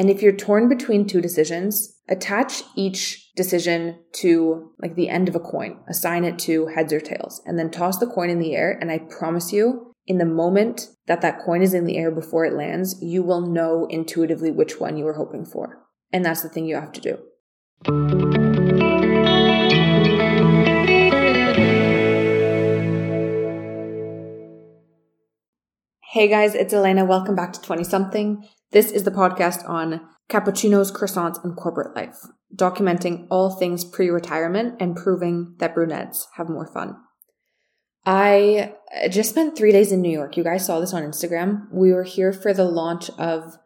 And if you're torn between two decisions, attach each decision to like the end of a coin, assign it to heads or tails, and then toss the coin in the air. And I promise you, in the moment that that coin is in the air before it lands, you will know intuitively which one you were hoping for. And that's the thing you have to do. Hey guys, it's Elena. Welcome back to 20 something. This is the podcast on cappuccinos, croissants, and corporate life, documenting all things pre retirement and proving that brunettes have more fun. I just spent three days in New York. You guys saw this on Instagram. We were here for the launch of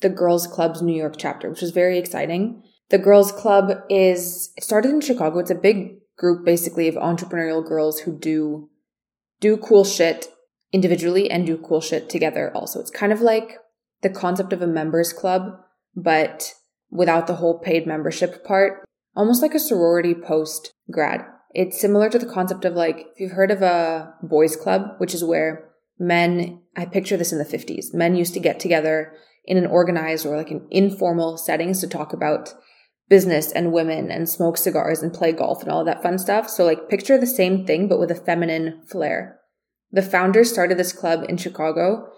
the Girls Club's New York chapter, which was very exciting. The Girls Club is started in Chicago. It's a big group basically of entrepreneurial girls who do do cool shit individually and do cool shit together also. It's kind of like the concept of a members club, but without the whole paid membership part, almost like a sorority post grad. It's similar to the concept of like, if you've heard of a boys club, which is where men, I picture this in the 50s, men used to get together in an organized or like an informal settings to talk about business and women and smoke cigars and play golf and all that fun stuff. So like picture the same thing, but with a feminine flair. The founder started this club in Chicago.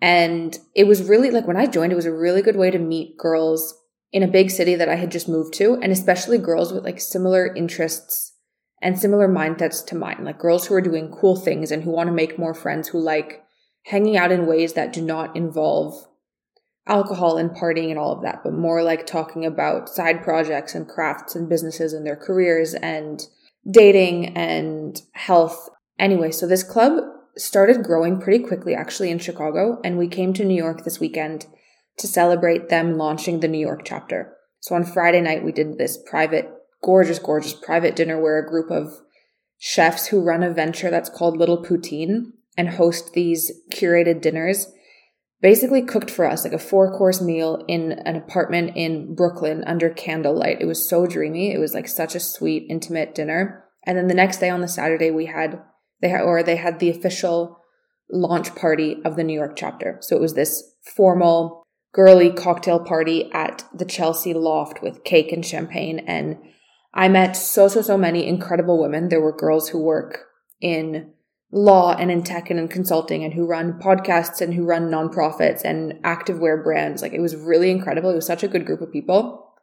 And it was really like when I joined, it was a really good way to meet girls in a big city that I had just moved to, and especially girls with like similar interests and similar mindsets to mine, like girls who are doing cool things and who want to make more friends, who like hanging out in ways that do not involve alcohol and partying and all of that, but more like talking about side projects and crafts and businesses and their careers and dating and health Anyway, so this club started growing pretty quickly actually in Chicago, and we came to New York this weekend to celebrate them launching the New York chapter. So on Friday night, we did this private, gorgeous, gorgeous private dinner where a group of chefs who run a venture that's called Little Poutine and host these curated dinners basically cooked for us like a four course meal in an apartment in Brooklyn under candlelight. It was so dreamy. It was like such a sweet, intimate dinner. And then the next day on the Saturday, we had they or they had the official launch party of the New York chapter. So it was this formal, girly cocktail party at the Chelsea loft with cake and champagne. And I met so, so, so many incredible women. There were girls who work in law and in tech and in consulting and who run podcasts and who run nonprofits and activewear brands. Like it was really incredible. It was such a good group of people.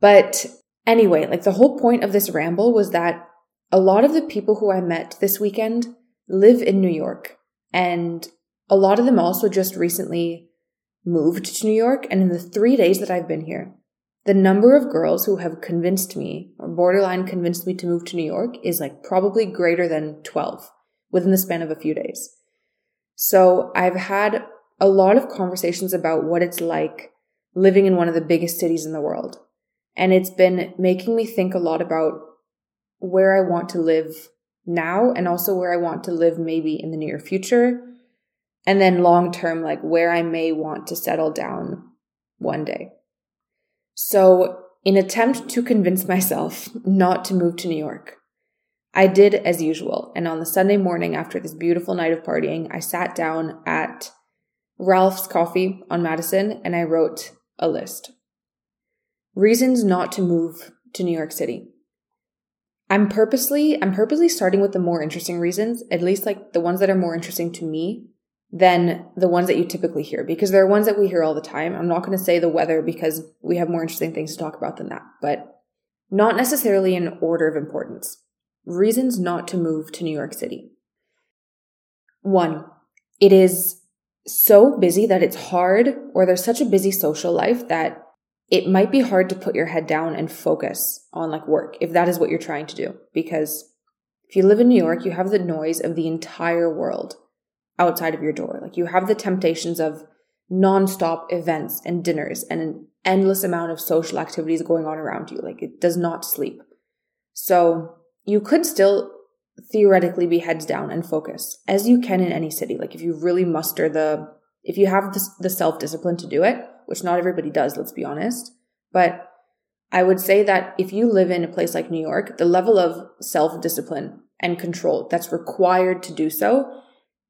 But anyway, like the whole point of this ramble was that a lot of the people who I met this weekend live in New York, and a lot of them also just recently moved to New York. And in the three days that I've been here, the number of girls who have convinced me or borderline convinced me to move to New York is like probably greater than 12 within the span of a few days. So I've had a lot of conversations about what it's like living in one of the biggest cities in the world. And it's been making me think a lot about where I want to live now and also where I want to live maybe in the near future. And then long term, like where I may want to settle down one day. So, in attempt to convince myself not to move to New York, I did as usual. And on the Sunday morning after this beautiful night of partying, I sat down at Ralph's Coffee on Madison and I wrote a list. Reasons not to move to New York City. I'm purposely I'm purposely starting with the more interesting reasons, at least like the ones that are more interesting to me than the ones that you typically hear because there are ones that we hear all the time. I'm not going to say the weather because we have more interesting things to talk about than that, but not necessarily in order of importance. Reasons not to move to New York City. One, it is so busy that it's hard or there's such a busy social life that it might be hard to put your head down and focus on like work if that is what you're trying to do. Because if you live in New York, you have the noise of the entire world outside of your door. Like you have the temptations of nonstop events and dinners and an endless amount of social activities going on around you. Like it does not sleep. So you could still theoretically be heads down and focus as you can in any city. Like if you really muster the, if you have the, the self discipline to do it, which not everybody does, let's be honest. But I would say that if you live in a place like New York, the level of self discipline and control that's required to do so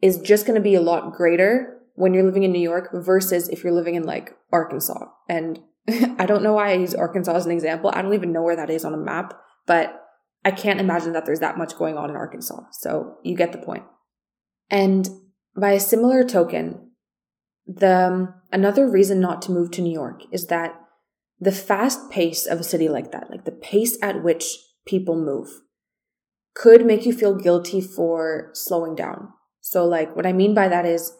is just going to be a lot greater when you're living in New York versus if you're living in like Arkansas. And I don't know why I use Arkansas as an example. I don't even know where that is on a map, but I can't imagine that there's that much going on in Arkansas. So you get the point. And by a similar token, the um, another reason not to move to New York is that the fast pace of a city like that, like the pace at which people move, could make you feel guilty for slowing down. So like what I mean by that is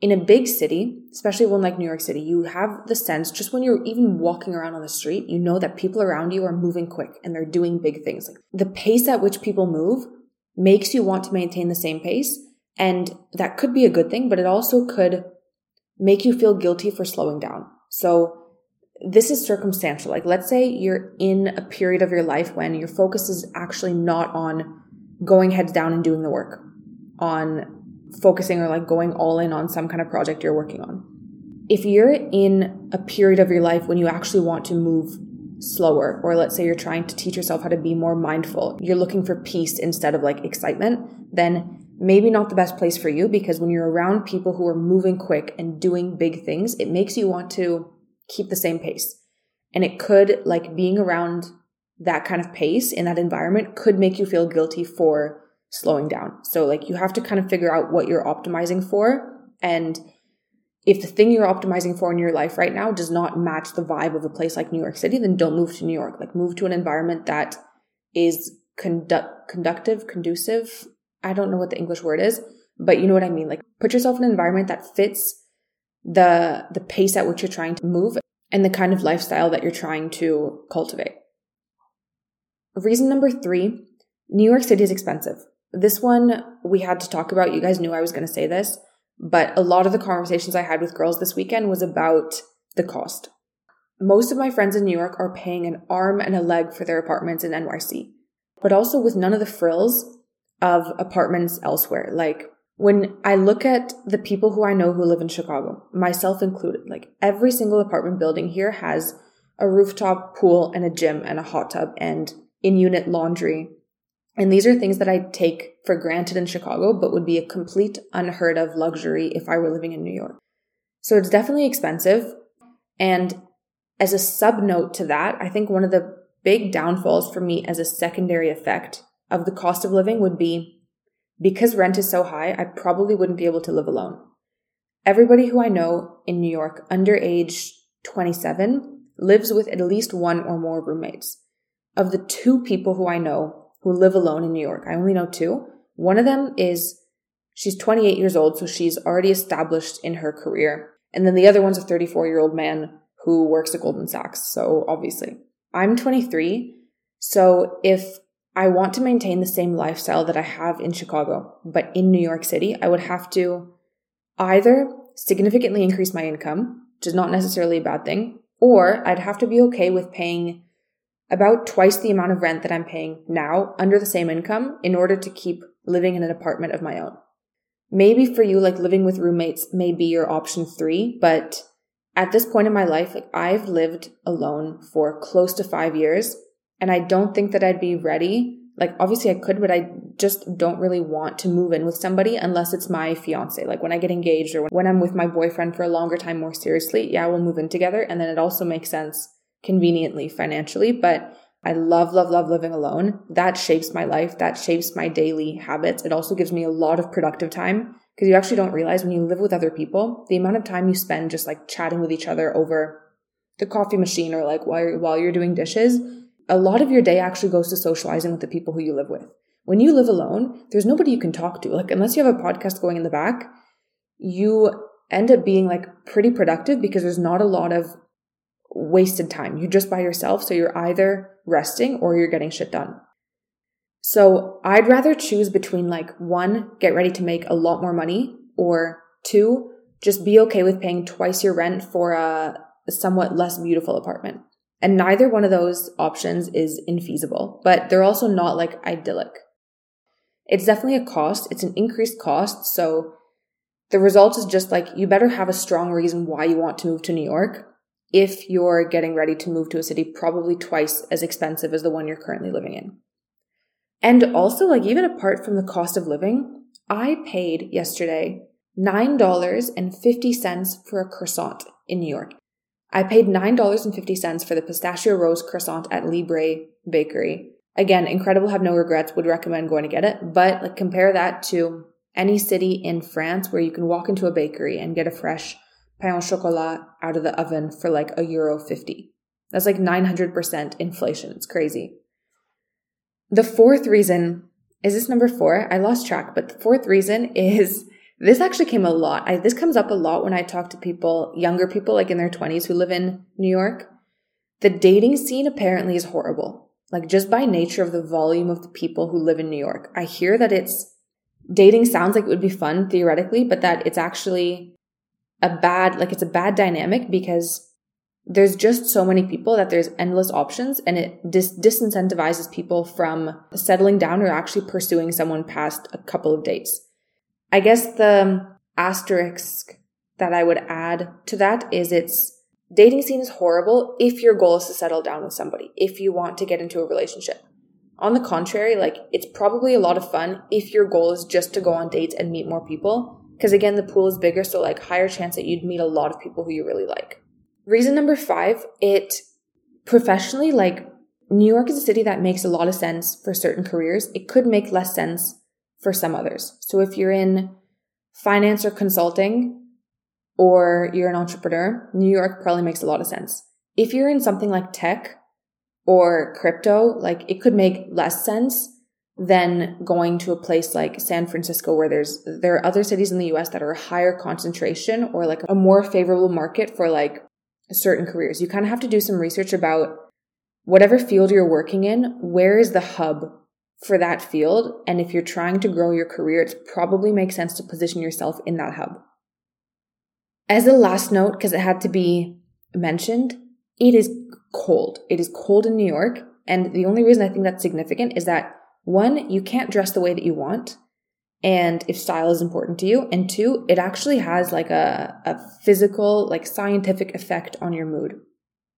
in a big city, especially one like New York City, you have the sense just when you're even walking around on the street, you know that people around you are moving quick and they're doing big things. Like the pace at which people move makes you want to maintain the same pace. And that could be a good thing, but it also could make you feel guilty for slowing down. So this is circumstantial. Like let's say you're in a period of your life when your focus is actually not on going heads down and doing the work, on focusing or like going all in on some kind of project you're working on. If you're in a period of your life when you actually want to move slower, or let's say you're trying to teach yourself how to be more mindful, you're looking for peace instead of like excitement, then maybe not the best place for you because when you're around people who are moving quick and doing big things, it makes you want to keep the same pace. And it could, like being around that kind of pace in that environment could make you feel guilty for slowing down. So like you have to kind of figure out what you're optimizing for. And if the thing you're optimizing for in your life right now does not match the vibe of a place like New York City, then don't move to New York. Like move to an environment that is conduct conductive, conducive. I don't know what the English word is, but you know what I mean. Like put yourself in an environment that fits the the pace at which you're trying to move and the kind of lifestyle that you're trying to cultivate. Reason number 3, New York City is expensive. This one we had to talk about. You guys knew I was going to say this, but a lot of the conversations I had with girls this weekend was about the cost. Most of my friends in New York are paying an arm and a leg for their apartments in NYC, but also with none of the frills of apartments elsewhere. Like when I look at the people who I know who live in Chicago, myself included, like every single apartment building here has a rooftop pool and a gym and a hot tub and in unit laundry and these are things that I take for granted in Chicago, but would be a complete unheard of luxury if I were living in New York. So it's definitely expensive. And as a sub note to that, I think one of the big downfalls for me as a secondary effect of the cost of living would be because rent is so high, I probably wouldn't be able to live alone. Everybody who I know in New York under age 27 lives with at least one or more roommates. Of the two people who I know who live alone in New York. I only know two. One of them is she's 28 years old, so she's already established in her career. And then the other one's a 34 year old man who works at Goldman Sachs. So obviously, I'm 23. So if I want to maintain the same lifestyle that I have in Chicago, but in New York City, I would have to either significantly increase my income, which is not necessarily a bad thing, or I'd have to be okay with paying about twice the amount of rent that I'm paying now under the same income in order to keep living in an apartment of my own. Maybe for you, like living with roommates may be your option three, but at this point in my life, like I've lived alone for close to five years and I don't think that I'd be ready. Like obviously I could, but I just don't really want to move in with somebody unless it's my fiance. Like when I get engaged or when I'm with my boyfriend for a longer time more seriously, yeah, we'll move in together. And then it also makes sense conveniently financially, but I love, love, love living alone. That shapes my life. That shapes my daily habits. It also gives me a lot of productive time because you actually don't realize when you live with other people, the amount of time you spend just like chatting with each other over the coffee machine or like while you're, while you're doing dishes, a lot of your day actually goes to socializing with the people who you live with. When you live alone, there's nobody you can talk to. Like, unless you have a podcast going in the back, you end up being like pretty productive because there's not a lot of wasted time. You're just by yourself. So you're either resting or you're getting shit done. So I'd rather choose between like one, get ready to make a lot more money or two, just be okay with paying twice your rent for a somewhat less beautiful apartment. And neither one of those options is infeasible, but they're also not like idyllic. It's definitely a cost. It's an increased cost. So the result is just like you better have a strong reason why you want to move to New York if you're getting ready to move to a city probably twice as expensive as the one you're currently living in. And also, like, even apart from the cost of living, I paid yesterday $9.50 for a croissant in New York. I paid $9.50 for the pistachio rose croissant at Librae Bakery. Again, incredible, have no regrets, would recommend going to get it. But like compare that to any city in France where you can walk into a bakery and get a fresh pain au chocolat out of the oven for like a euro 50. That's like 900% inflation. It's crazy. The fourth reason is this number four? I lost track, but the fourth reason is this actually came a lot. I, this comes up a lot when I talk to people, younger people, like in their 20s who live in New York. The dating scene apparently is horrible. Like just by nature of the volume of the people who live in New York. I hear that it's dating sounds like it would be fun theoretically, but that it's actually a bad, like it's a bad dynamic because there's just so many people that there's endless options and it dis- disincentivizes people from settling down or actually pursuing someone past a couple of dates. I guess the asterisk that I would add to that is it's dating scene is horrible if your goal is to settle down with somebody, if you want to get into a relationship. On the contrary, like it's probably a lot of fun if your goal is just to go on dates and meet more people. Because again, the pool is bigger, so like higher chance that you'd meet a lot of people who you really like. Reason number five, it professionally, like New York is a city that makes a lot of sense for certain careers. It could make less sense for some others. So if you're in finance or consulting, or you're an entrepreneur, New York probably makes a lot of sense. If you're in something like tech or crypto, like it could make less sense than going to a place like San Francisco where there's there are other cities in the US that are a higher concentration or like a more favorable market for like certain careers. You kind of have to do some research about whatever field you're working in, where is the hub for that field? And if you're trying to grow your career, it probably makes sense to position yourself in that hub. As a last note, because it had to be mentioned, it is cold. It is cold in New York. And the only reason I think that's significant is that one, you can't dress the way that you want and if style is important to you and two it actually has like a, a physical like scientific effect on your mood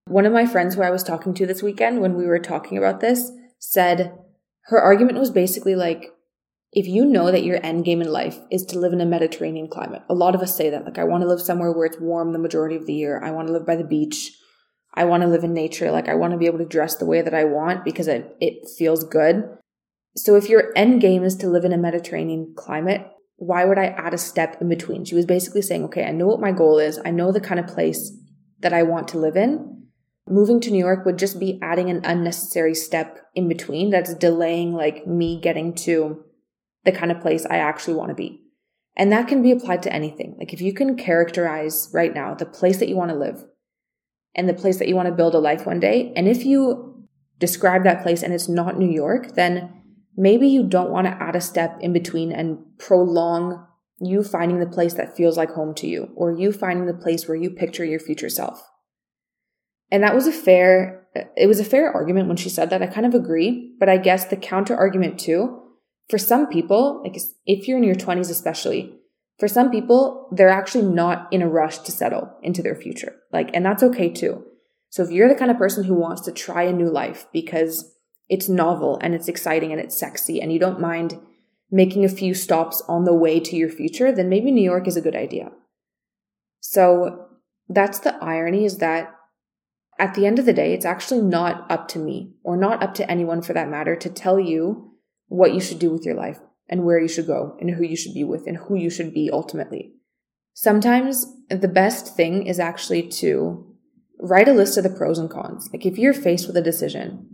one of my friends who i was talking to this weekend when we were talking about this said her argument was basically like if you know that your end game in life is to live in a mediterranean climate a lot of us say that like i want to live somewhere where it's warm the majority of the year i want to live by the beach i want to live in nature like i want to be able to dress the way that i want because it, it feels good so if your end game is to live in a Mediterranean climate, why would I add a step in between? She was basically saying, okay, I know what my goal is. I know the kind of place that I want to live in. Moving to New York would just be adding an unnecessary step in between that's delaying like me getting to the kind of place I actually want to be. And that can be applied to anything. Like if you can characterize right now the place that you want to live and the place that you want to build a life one day, and if you describe that place and it's not New York, then maybe you don't want to add a step in between and prolong you finding the place that feels like home to you or you finding the place where you picture your future self. And that was a fair, it was a fair argument when she said that. I kind of agree, but I guess the counter argument too, for some people, like if you're in your 20s especially, for some people, they're actually not in a rush to settle into their future. Like, and that's okay too. So if you're the kind of person who wants to try a new life because it's novel and it's exciting and it's sexy and you don't mind making a few stops on the way to your future, then maybe New York is a good idea. So that's the irony is that at the end of the day, it's actually not up to me or not up to anyone for that matter to tell you what you should do with your life and where you should go and who you should be with and who you should be ultimately. Sometimes the best thing is actually to write a list of the pros and cons. Like if you're faced with a decision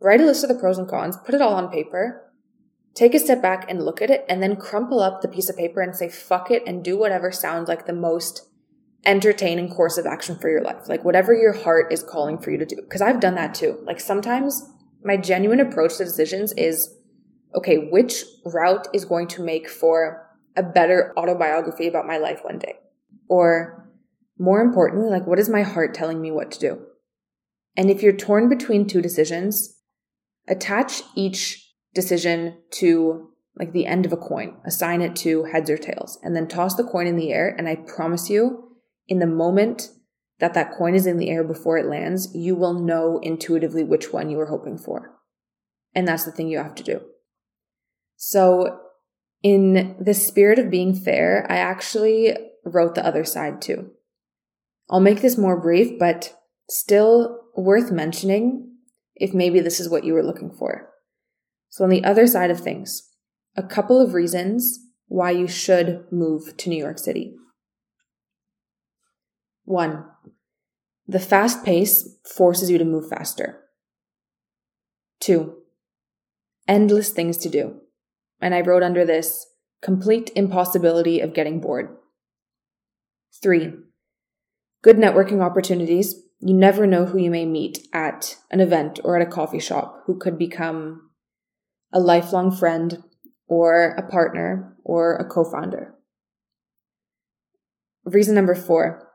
Write a list of the pros and cons, put it all on paper, take a step back and look at it, and then crumple up the piece of paper and say, fuck it, and do whatever sounds like the most entertaining course of action for your life. Like whatever your heart is calling for you to do. Cause I've done that too. Like sometimes my genuine approach to decisions is, okay, which route is going to make for a better autobiography about my life one day? Or more importantly, like what is my heart telling me what to do? And if you're torn between two decisions, attach each decision to like the end of a coin, assign it to heads or tails, and then toss the coin in the air. And I promise you, in the moment that that coin is in the air before it lands, you will know intuitively which one you were hoping for. And that's the thing you have to do. So In the spirit of being fair, I actually wrote the other side too. I'll make this more brief, but still worth mentioning if maybe this is what you were looking for. So, on the other side of things, a couple of reasons why you should move to New York City. One, the fast pace forces you to move faster. Two, endless things to do. And I wrote under this complete impossibility of getting bored. Three, good networking opportunities. You never know who you may meet at an event or at a coffee shop who could become a lifelong friend or a partner or a co founder. Reason number four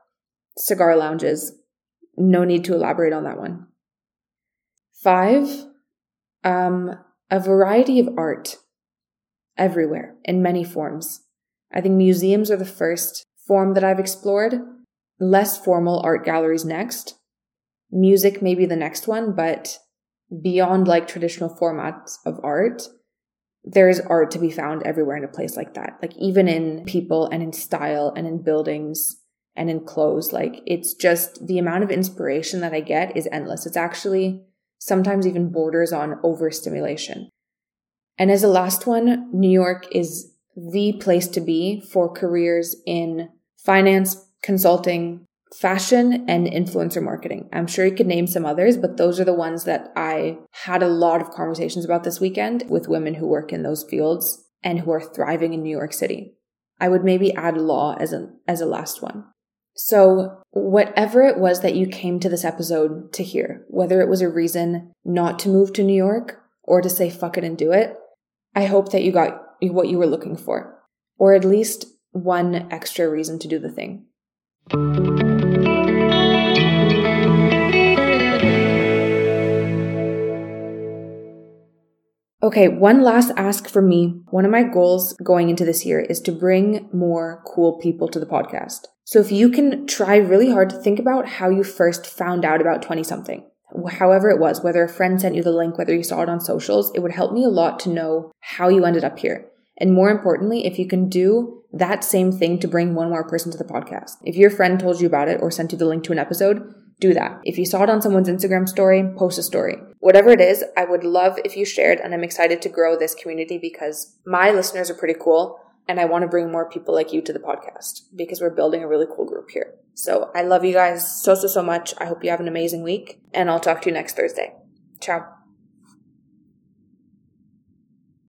cigar lounges. No need to elaborate on that one. Five, um, a variety of art everywhere in many forms. I think museums are the first form that I've explored, less formal art galleries next. Music may be the next one, but beyond like traditional formats of art, there is art to be found everywhere in a place like that. Like even in people and in style and in buildings and in clothes. Like it's just the amount of inspiration that I get is endless. It's actually sometimes even borders on overstimulation. And as a last one, New York is the place to be for careers in finance, consulting, fashion, and influencer marketing. I'm sure you could name some others, but those are the ones that I had a lot of conversations about this weekend with women who work in those fields and who are thriving in New York City. I would maybe add law as a, as a last one. So, whatever it was that you came to this episode to hear, whether it was a reason not to move to New York or to say fuck it and do it, I hope that you got what you were looking for, or at least one extra reason to do the thing. Okay, one last ask from me. One of my goals going into this year is to bring more cool people to the podcast. So if you can try really hard to think about how you first found out about 20 something, however it was, whether a friend sent you the link, whether you saw it on socials, it would help me a lot to know how you ended up here. And more importantly, if you can do that same thing to bring one more person to the podcast. If your friend told you about it or sent you the link to an episode, do that. If you saw it on someone's Instagram story, post a story. Whatever it is, I would love if you shared and I'm excited to grow this community because my listeners are pretty cool and I want to bring more people like you to the podcast because we're building a really cool group here. So I love you guys so, so, so much. I hope you have an amazing week and I'll talk to you next Thursday. Ciao.